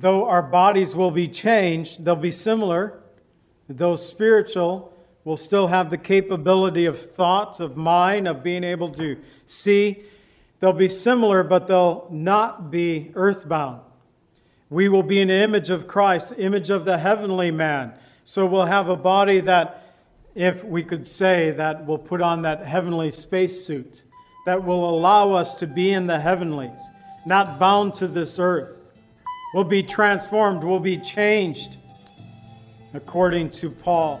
though our bodies will be changed, they'll be similar. Though spiritual we'll still have the capability of thoughts, of mind, of being able to see. They'll be similar, but they'll not be earthbound. We will be an image of Christ, image of the heavenly man. So we'll have a body that, if we could say, that will put on that heavenly spacesuit, that will allow us to be in the heavenlies, not bound to this earth. We'll be transformed, we'll be changed, according to Paul.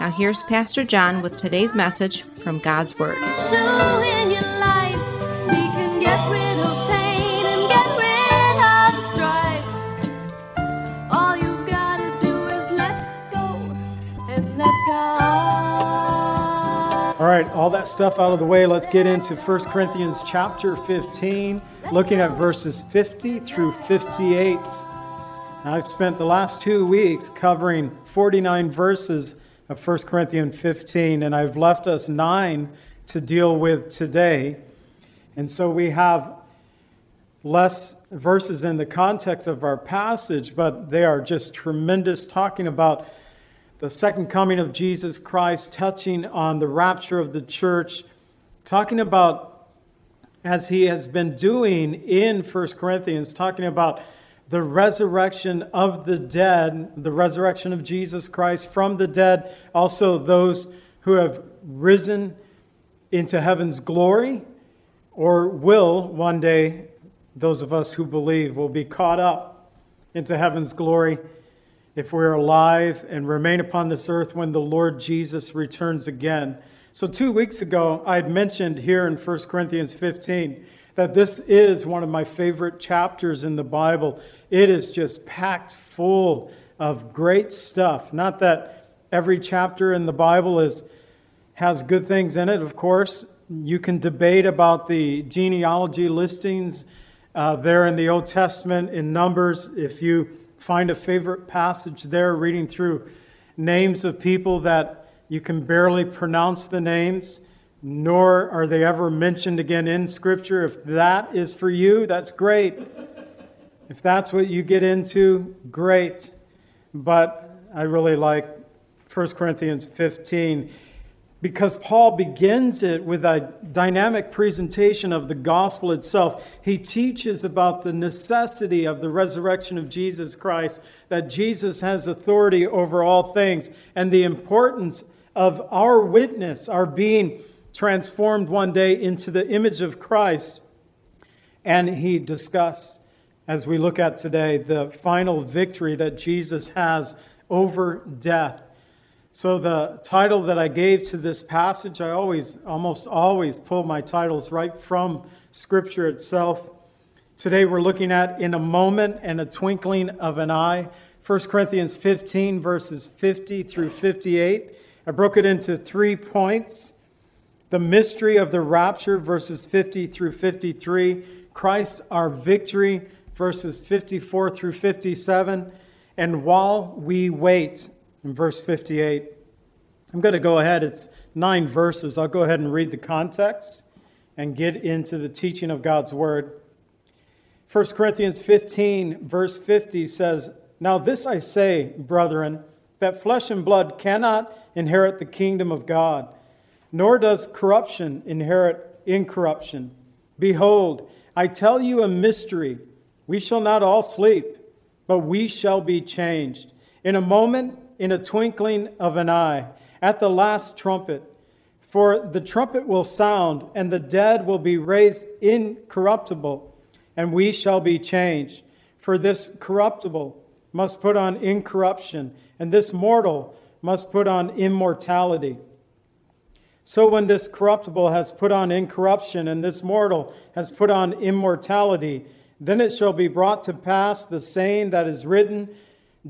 Now, here's Pastor John with today's message from God's Word. do in your life. We can get rid of pain and get rid of strife. All you gotta do is let go and let God. All right, all that stuff out of the way, let's get into 1 Corinthians chapter 15, looking at verses 50 through 58. Now, I've spent the last two weeks covering 49 verses of 1 Corinthians 15, and I've left us nine to deal with today. And so we have less verses in the context of our passage, but they are just tremendous, talking about the second coming of Jesus Christ, touching on the rapture of the church, talking about, as he has been doing in 1 Corinthians, talking about the resurrection of the dead, the resurrection of Jesus Christ from the dead, also those who have risen into heaven's glory or will one day, those of us who believe, will be caught up into heaven's glory if we're alive and remain upon this earth when the Lord Jesus returns again. So, two weeks ago, I had mentioned here in 1 Corinthians 15 that this is one of my favorite chapters in the Bible. It is just packed full of great stuff. Not that every chapter in the Bible is, has good things in it, of course. You can debate about the genealogy listings uh, there in the Old Testament in Numbers. If you find a favorite passage there, reading through names of people that you can barely pronounce the names, nor are they ever mentioned again in Scripture. If that is for you, that's great. If that's what you get into, great. But I really like 1 Corinthians 15 because Paul begins it with a dynamic presentation of the gospel itself. He teaches about the necessity of the resurrection of Jesus Christ, that Jesus has authority over all things, and the importance of our witness, our being transformed one day into the image of Christ. And he discusses, as we look at today, the final victory that Jesus has over death. So, the title that I gave to this passage, I always, almost always pull my titles right from Scripture itself. Today we're looking at In a Moment and a Twinkling of an Eye, 1 Corinthians 15, verses 50 through 58. I broke it into three points the mystery of the rapture, verses 50 through 53, Christ, our victory, verses 54 through 57, and while we wait, in verse 58. I'm going to go ahead, it's nine verses. I'll go ahead and read the context and get into the teaching of God's word. 1 Corinthians 15, verse 50 says, Now this I say, brethren, that flesh and blood cannot inherit the kingdom of God, nor does corruption inherit incorruption. Behold, I tell you a mystery. We shall not all sleep, but we shall be changed. In a moment, in a twinkling of an eye, at the last trumpet. For the trumpet will sound, and the dead will be raised incorruptible, and we shall be changed. For this corruptible must put on incorruption, and this mortal must put on immortality. So when this corruptible has put on incorruption, and this mortal has put on immortality, then it shall be brought to pass the saying that is written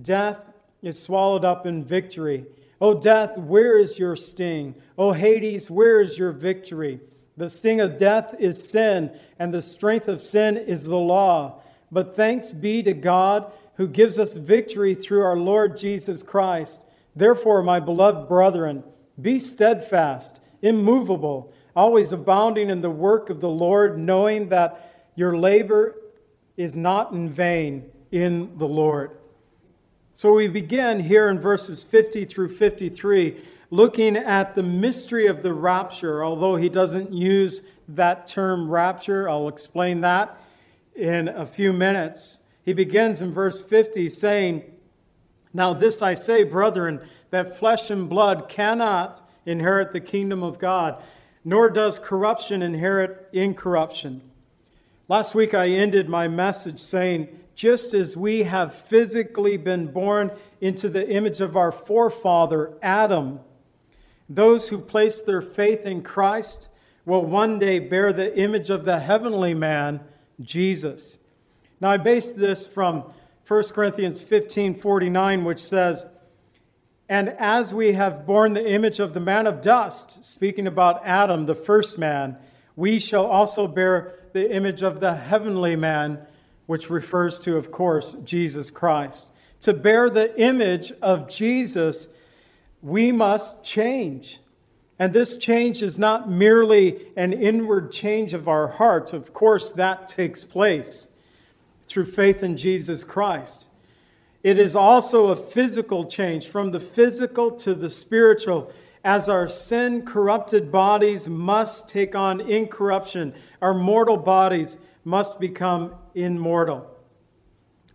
Death is swallowed up in victory. O death, where is your sting? O Hades, where is your victory? The sting of death is sin, and the strength of sin is the law. But thanks be to God who gives us victory through our Lord Jesus Christ. Therefore, my beloved brethren, be steadfast, immovable, always abounding in the work of the Lord, knowing that your labor is not in vain in the Lord. So we begin here in verses 50 through 53 looking at the mystery of the rapture, although he doesn't use that term rapture. I'll explain that in a few minutes. He begins in verse 50 saying, Now this I say, brethren, that flesh and blood cannot inherit the kingdom of God, nor does corruption inherit incorruption. Last week I ended my message saying, just as we have physically been born into the image of our forefather, Adam, those who place their faith in Christ will one day bear the image of the heavenly man, Jesus. Now, I base this from 1 Corinthians 15 49, which says, And as we have borne the image of the man of dust, speaking about Adam, the first man, we shall also bear the image of the heavenly man, which refers to, of course, Jesus Christ. To bear the image of Jesus, we must change. And this change is not merely an inward change of our hearts. Of course, that takes place through faith in Jesus Christ. It is also a physical change from the physical to the spiritual, as our sin corrupted bodies must take on incorruption, our mortal bodies must become immortal.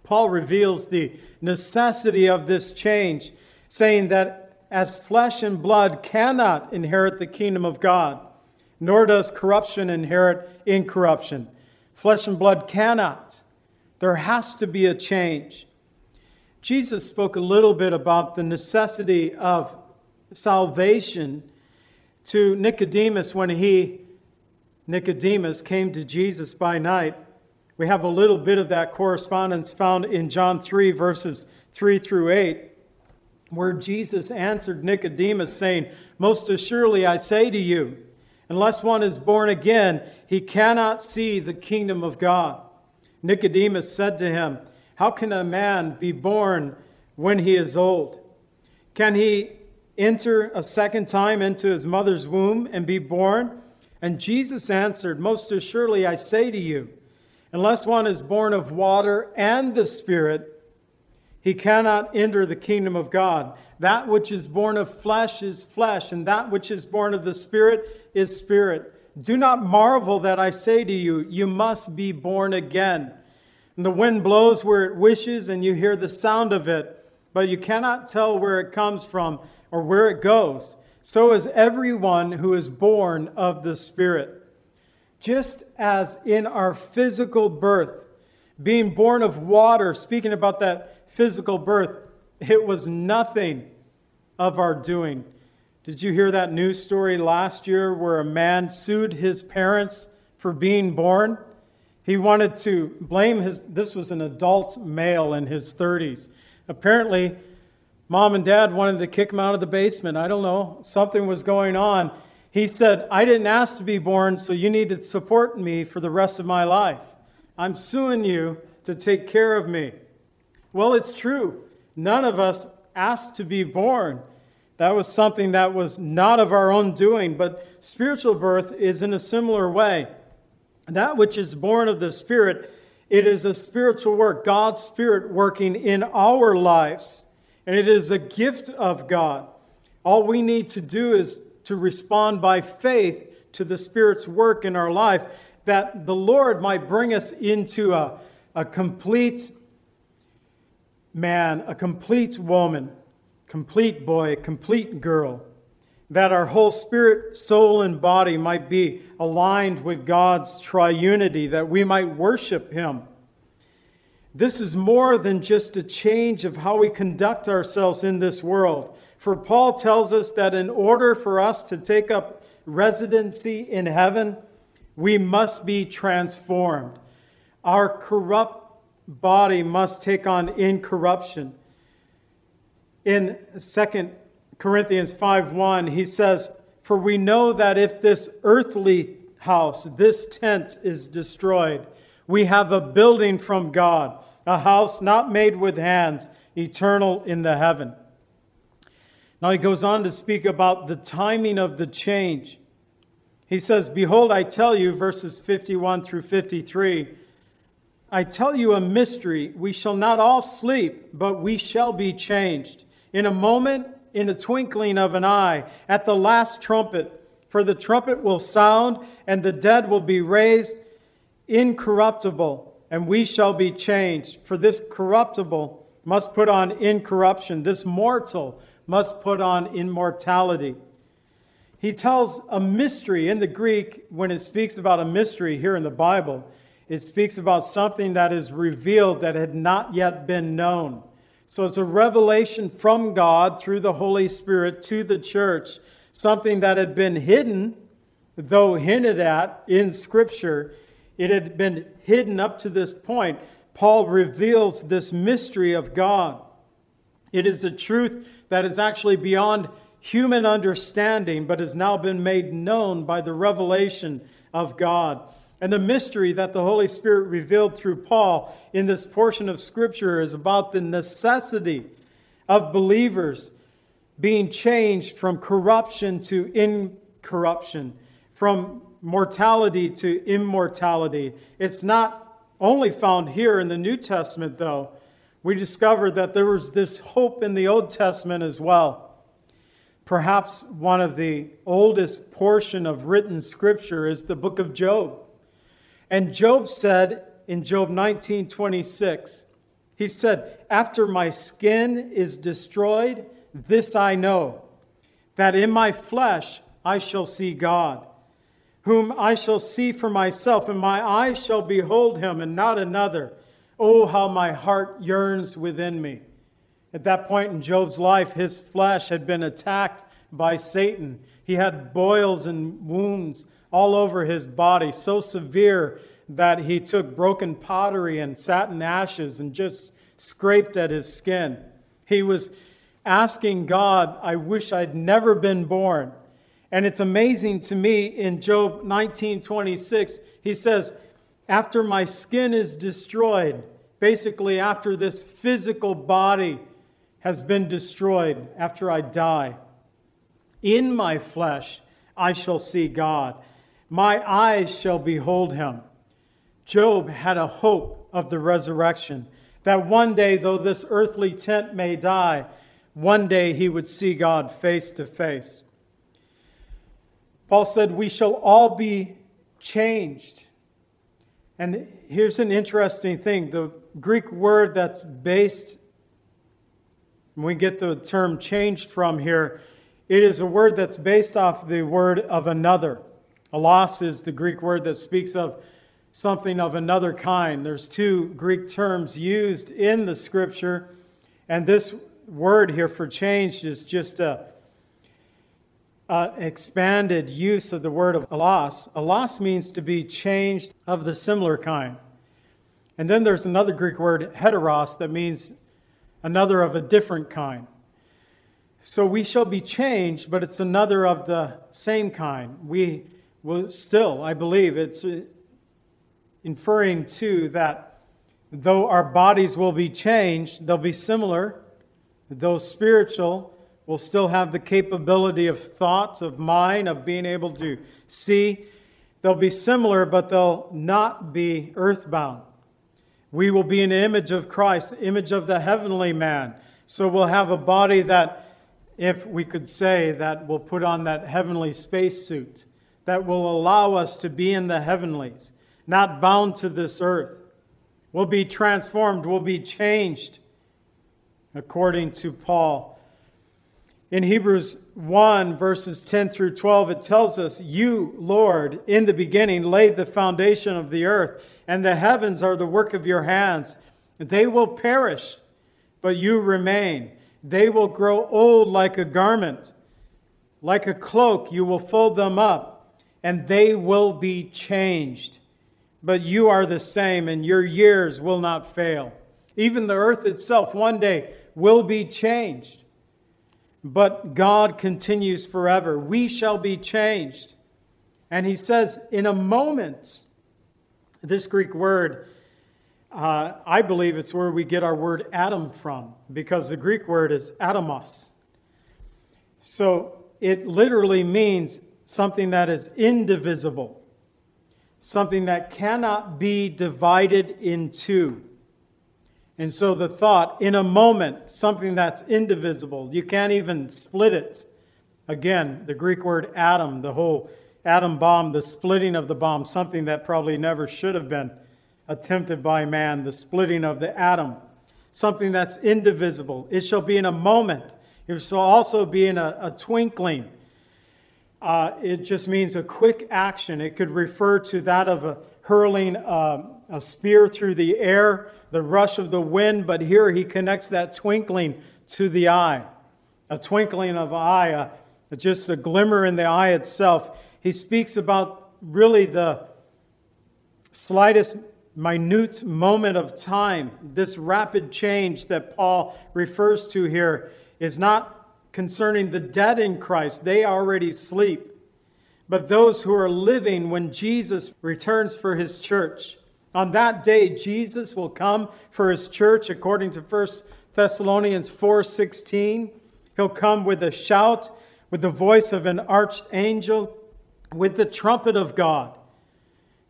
Paul reveals the necessity of this change, saying that as flesh and blood cannot inherit the kingdom of God, nor does corruption inherit incorruption. Flesh and blood cannot. There has to be a change. Jesus spoke a little bit about the necessity of salvation to Nicodemus when he Nicodemus came to Jesus by night. We have a little bit of that correspondence found in John 3, verses 3 through 8, where Jesus answered Nicodemus, saying, Most assuredly I say to you, unless one is born again, he cannot see the kingdom of God. Nicodemus said to him, How can a man be born when he is old? Can he enter a second time into his mother's womb and be born? And Jesus answered, Most assuredly, I say to you, unless one is born of water and the Spirit, he cannot enter the kingdom of God. That which is born of flesh is flesh, and that which is born of the Spirit is spirit. Do not marvel that I say to you, You must be born again. And the wind blows where it wishes, and you hear the sound of it, but you cannot tell where it comes from or where it goes so is everyone who is born of the Spirit. Just as in our physical birth, being born of water, speaking about that physical birth, it was nothing of our doing. Did you hear that news story last year where a man sued his parents for being born? He wanted to blame his, this was an adult male in his 30s. Apparently, Mom and dad wanted to kick him out of the basement. I don't know. Something was going on. He said, I didn't ask to be born, so you need to support me for the rest of my life. I'm suing you to take care of me. Well, it's true. None of us asked to be born. That was something that was not of our own doing, but spiritual birth is in a similar way. That which is born of the Spirit, it is a spiritual work, God's Spirit working in our lives and it is a gift of God. All we need to do is to respond by faith to the Spirit's work in our life, that the Lord might bring us into a, a complete man, a complete woman. complete boy, complete girl, that our whole spirit, soul, and body might be aligned with God's triunity, that we might worship Him. This is more than just a change of how we conduct ourselves in this world. For Paul tells us that in order for us to take up residency in heaven, we must be transformed. Our corrupt body must take on incorruption. In 2 Corinthians 5:1, he says, "For we know that if this earthly house, this tent is destroyed, we have a building from God, a house not made with hands, eternal in the heaven." Now he goes on to speak about the timing of the change. He says, Behold, I tell you, verses 51 through 53, I tell you a mystery. We shall not all sleep, but we shall be changed. In a moment, in a twinkling of an eye, at the last trumpet. For the trumpet will sound, and the dead will be raised incorruptible, and we shall be changed. For this corruptible must put on incorruption, this mortal must put on immortality. He tells a mystery in the Greek when it speaks about a mystery here in the Bible. It speaks about something that is revealed that had not yet been known. So it's a revelation from God through the Holy Spirit to the church, something that had been hidden, though hinted at in Scripture. It had been hidden up to this point. Paul reveals this mystery of God. It is a truth that is actually beyond human understanding, but has now been made known by the revelation of God. And the mystery that the Holy Spirit revealed through Paul in this portion of Scripture is about the necessity of believers being changed from corruption to incorruption, from mortality to immortality. It's not only found here in the New Testament, though. We discover that there was this hope in the Old Testament as well perhaps one of the oldest portion of written scripture is the book of Job. And Job said in Job 19:26, he said, "After my skin is destroyed, this I know, that in my flesh I shall see God, whom I shall see for myself, and my eyes shall behold him and not another. Oh, how my heart yearns within me." At that point in Job's life, his flesh had been attacked by Satan. He had boils and wounds all over his body, so severe that he took broken pottery and satin ashes and just scraped at his skin. He was asking God, I wish I'd never been born. And it's amazing to me in Job 19:26, he says, after my skin is destroyed, basically after this physical body has been destroyed after I die. In my flesh I shall see God. My eyes shall behold him. Job had a hope of the resurrection, that one day, though this earthly tent may die, one day he would see God face to face. Paul said, We shall all be changed. And here's an interesting thing the Greek word that's based we get the term changed from here, it is a word that's based off the word of another. Allos is the Greek word that speaks of something of another kind. There's two Greek terms used in the scripture, and this word here for changed is just a, a expanded use of the word of allos. Allos means to be changed of the similar kind. And then there's another Greek word, heteros, that means another of a different kind. So we shall be changed, but it's another of the same kind. We will still, I believe, it's uh, inferring to that though our bodies will be changed, they'll be similar. Though spiritual, will still have the capability of thoughts, of mind, of being able to see. They'll be similar, but they'll not be earthbound. We will be an image of Christ, image of the heavenly man. So we'll have a body that, if we could say, that will put on that heavenly spacesuit, that will allow us to be in the heavenlies, not bound to this earth. We'll be transformed, we'll be changed, according to Paul. In Hebrews 1, verses 10 through 12, it tells us, You, Lord, in the beginning laid the foundation of the earth, and the heavens are the work of your hands. They will perish, but you remain. They will grow old like a garment. Like a cloak, you will fold them up, and they will be changed. But you are the same, and your years will not fail. Even the earth itself one day will be changed but God continues forever. We shall be changed. And he says, in a moment, this Greek word, uh, I believe it's where we get our word atom from, because the Greek word is atomos. So it literally means something that is indivisible, something that cannot be divided in two. And so the thought, in a moment, something that's indivisible, you can't even split it. Again, the Greek word atom, the whole atom bomb, the splitting of the bomb, something that probably never should have been attempted by man, the splitting of the atom, something that's indivisible. It shall be in a moment, it shall also be in a, a twinkling. Uh, it just means a quick action. It could refer to that of a hurling uh, a spear through the air the rush of the wind, but here he connects that twinkling to the eye. A twinkling of eye, a, just a glimmer in the eye itself. He speaks about really the slightest, minute moment of time. This rapid change that Paul refers to here is not concerning the dead in Christ, they already sleep, but those who are living when Jesus returns for his church. On that day, Jesus will come for his church according to 1 Thessalonians 4:16. He'll come with a shout, with the voice of an archangel, with the trumpet of God.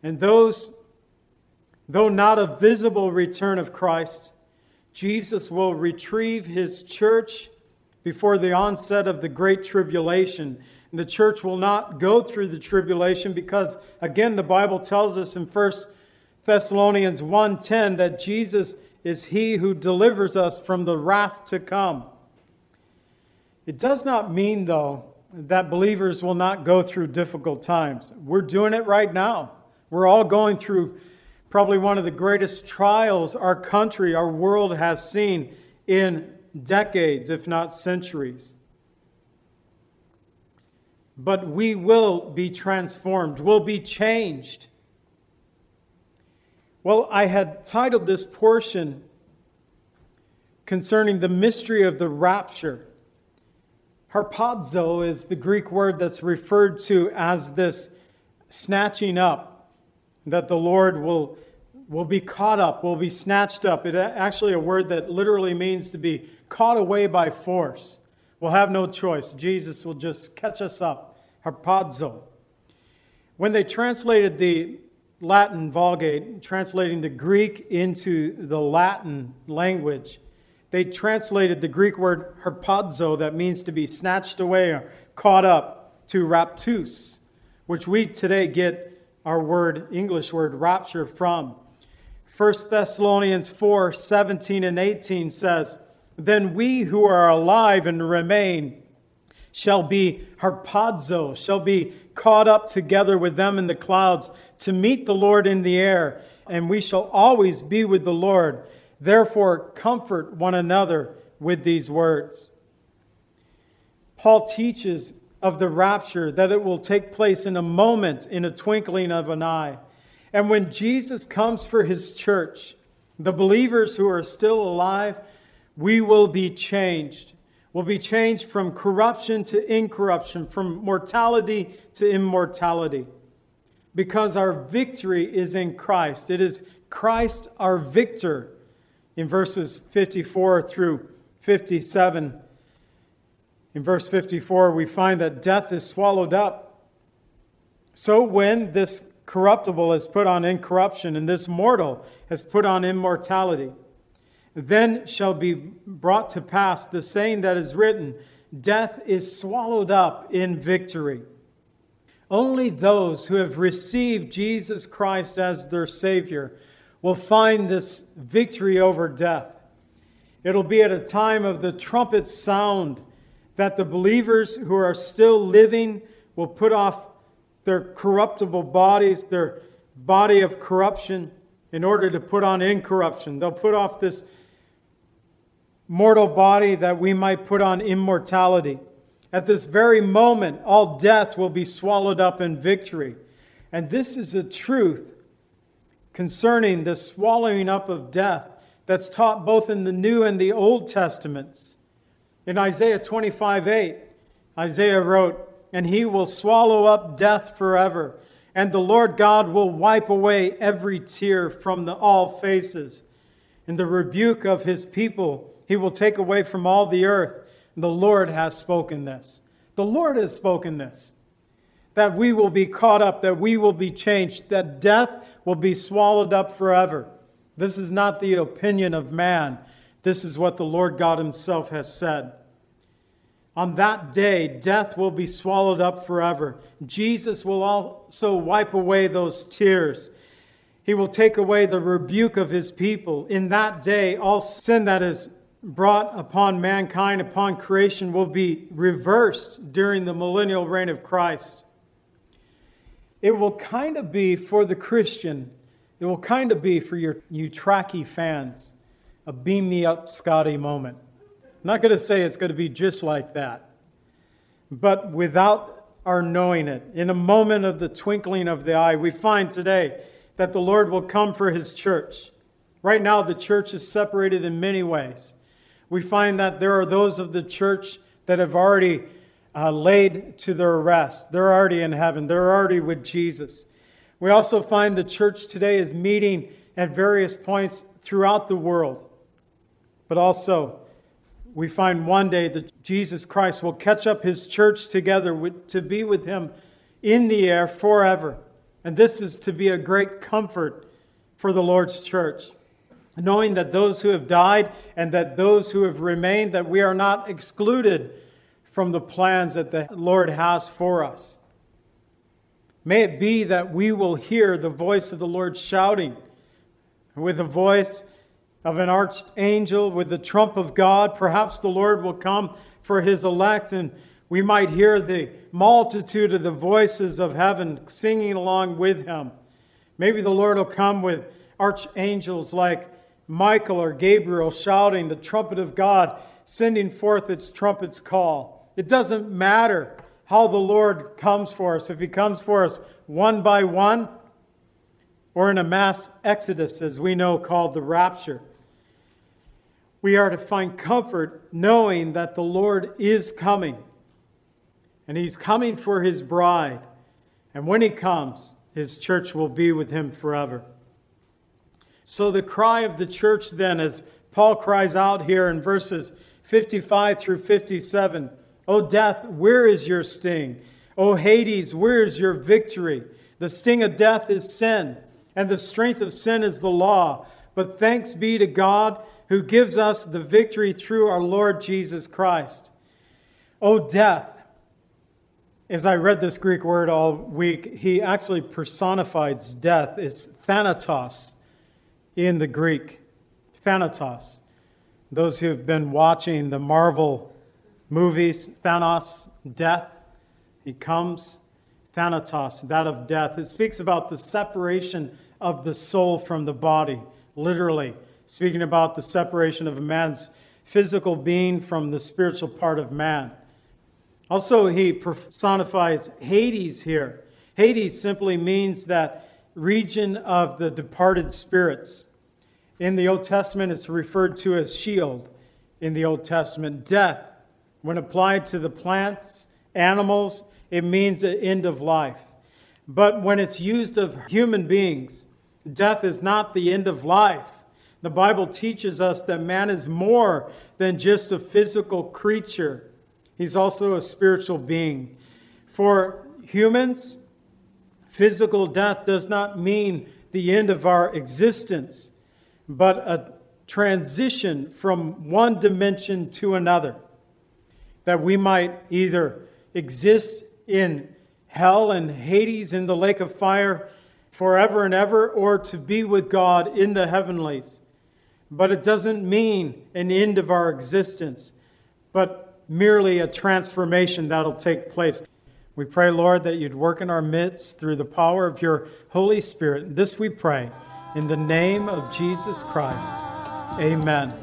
And those, though not a visible return of Christ, Jesus will retrieve his church before the onset of the great tribulation. And the church will not go through the tribulation because, again, the Bible tells us in 1 Thessalonians 1:10 that Jesus is he who delivers us from the wrath to come. It does not mean though that believers will not go through difficult times. We're doing it right now. We're all going through probably one of the greatest trials our country, our world has seen in decades, if not centuries. But we will be transformed, we'll be changed. Well, I had titled this portion concerning the mystery of the rapture. Harpazo is the Greek word that's referred to as this snatching up, that the Lord will, will be caught up, will be snatched up. It uh, actually a word that literally means to be caught away by force. We'll have no choice. Jesus will just catch us up. Harpazo. When they translated the Latin Vulgate, translating the Greek into the Latin language, they translated the Greek word harpazo, that means to be snatched away or caught up, to raptus, which we today get our word, English word, rapture from. 1 Thessalonians 4 17 and 18 says, Then we who are alive and remain shall be harpazo, shall be caught up together with them in the clouds to meet the Lord in the air, and we shall always be with the Lord. Therefore, comfort one another with these words. Paul teaches of the rapture that it will take place in a moment, in a twinkling of an eye. And when Jesus comes for his church, the believers who are still alive, we will be changed. We'll be changed from corruption to incorruption, from mortality to immortality because our victory is in Christ. It is Christ our victor in verses 54 through 57. In verse 54, we find that death is swallowed up. So when this corruptible has put on incorruption and this mortal has put on immortality, then shall be brought to pass the saying that is written Death is swallowed up in victory. Only those who have received Jesus Christ as their Savior will find this victory over death. It'll be at a time of the trumpet sound that the believers who are still living will put off their corruptible bodies, their body of corruption, in order to put on incorruption. They'll put off this mortal body that we might put on immortality. At this very moment, all death will be swallowed up in victory. And this is a truth concerning the swallowing up of death that's taught both in the New and the Old Testaments. In Isaiah 25 8, Isaiah wrote, And he will swallow up death forever, and the Lord God will wipe away every tear from the, all faces. In the rebuke of his people, he will take away from all the earth. The Lord has spoken this. The Lord has spoken this. That we will be caught up, that we will be changed, that death will be swallowed up forever. This is not the opinion of man. This is what the Lord God Himself has said. On that day, death will be swallowed up forever. Jesus will also wipe away those tears. He will take away the rebuke of His people. In that day, all sin that is brought upon mankind, upon creation, will be reversed during the millennial reign of Christ. It will kind of be for the Christian, it will kind of be for your, you Trekkie fans, a beam me up Scotty moment. Not going to say it's going to be just like that, but without our knowing it, in a moment of the twinkling of the eye, we find today that the Lord will come for his church. Right now, the church is separated in many ways we find that there are those of the church that have already uh, laid to their rest. They're already in heaven, they're already with Jesus. We also find the church today is meeting at various points throughout the world. But also, we find one day that Jesus Christ will catch up his church together with, to be with him in the air forever. And this is to be a great comfort for the Lord's church knowing that those who have died and that those who have remained, that we are not excluded from the plans that the Lord has for us. May it be that we will hear the voice of the Lord shouting with a voice of an archangel, with the trump of God. Perhaps the Lord will come for his elect, and we might hear the multitude of the voices of heaven singing along with him. Maybe the Lord will come with archangels like Michael or Gabriel shouting the trumpet of God, sending forth its trumpet's call. It doesn't matter how the Lord comes for us, if He comes for us one by one or in a mass exodus, as we know, called the rapture. We are to find comfort knowing that the Lord is coming, and He's coming for His bride. And when He comes, His church will be with Him forever. So, the cry of the church then, as Paul cries out here in verses 55 through 57 O death, where is your sting? O Hades, where is your victory? The sting of death is sin, and the strength of sin is the law. But thanks be to God who gives us the victory through our Lord Jesus Christ. O death, as I read this Greek word all week, he actually personifies death. It's thanatos in the Greek, Thanatos. Those who have been watching the Marvel movies, Thanos, death, he comes. Thanatos, that of death. It speaks about the separation of the soul from the body, literally, speaking about the separation of a man's physical being from the spiritual part of man. Also, he personifies Hades here. Hades simply means that region of the departed spirits. In the Old Testament, it's referred to as Sheol. In the Old Testament, death, when applied to the plants, animals, it means the end of life. But when it's used of human beings, death is not the end of life. The Bible teaches us that man is more than just a physical creature, he's also a spiritual being. For humans, Physical death does not mean the end of our existence, but a transition from one dimension to another. That we might either exist in hell and Hades in the lake of fire forever and ever, or to be with God in the heavenlies. But it doesn't mean an end of our existence, but merely a transformation that'll take place. We pray, Lord, that you'd work in our midst through the power of your Holy Spirit. This we pray in the name of Jesus Christ. Amen.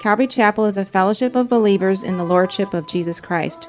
Calvary Chapel is a fellowship of believers in the Lordship of Jesus Christ.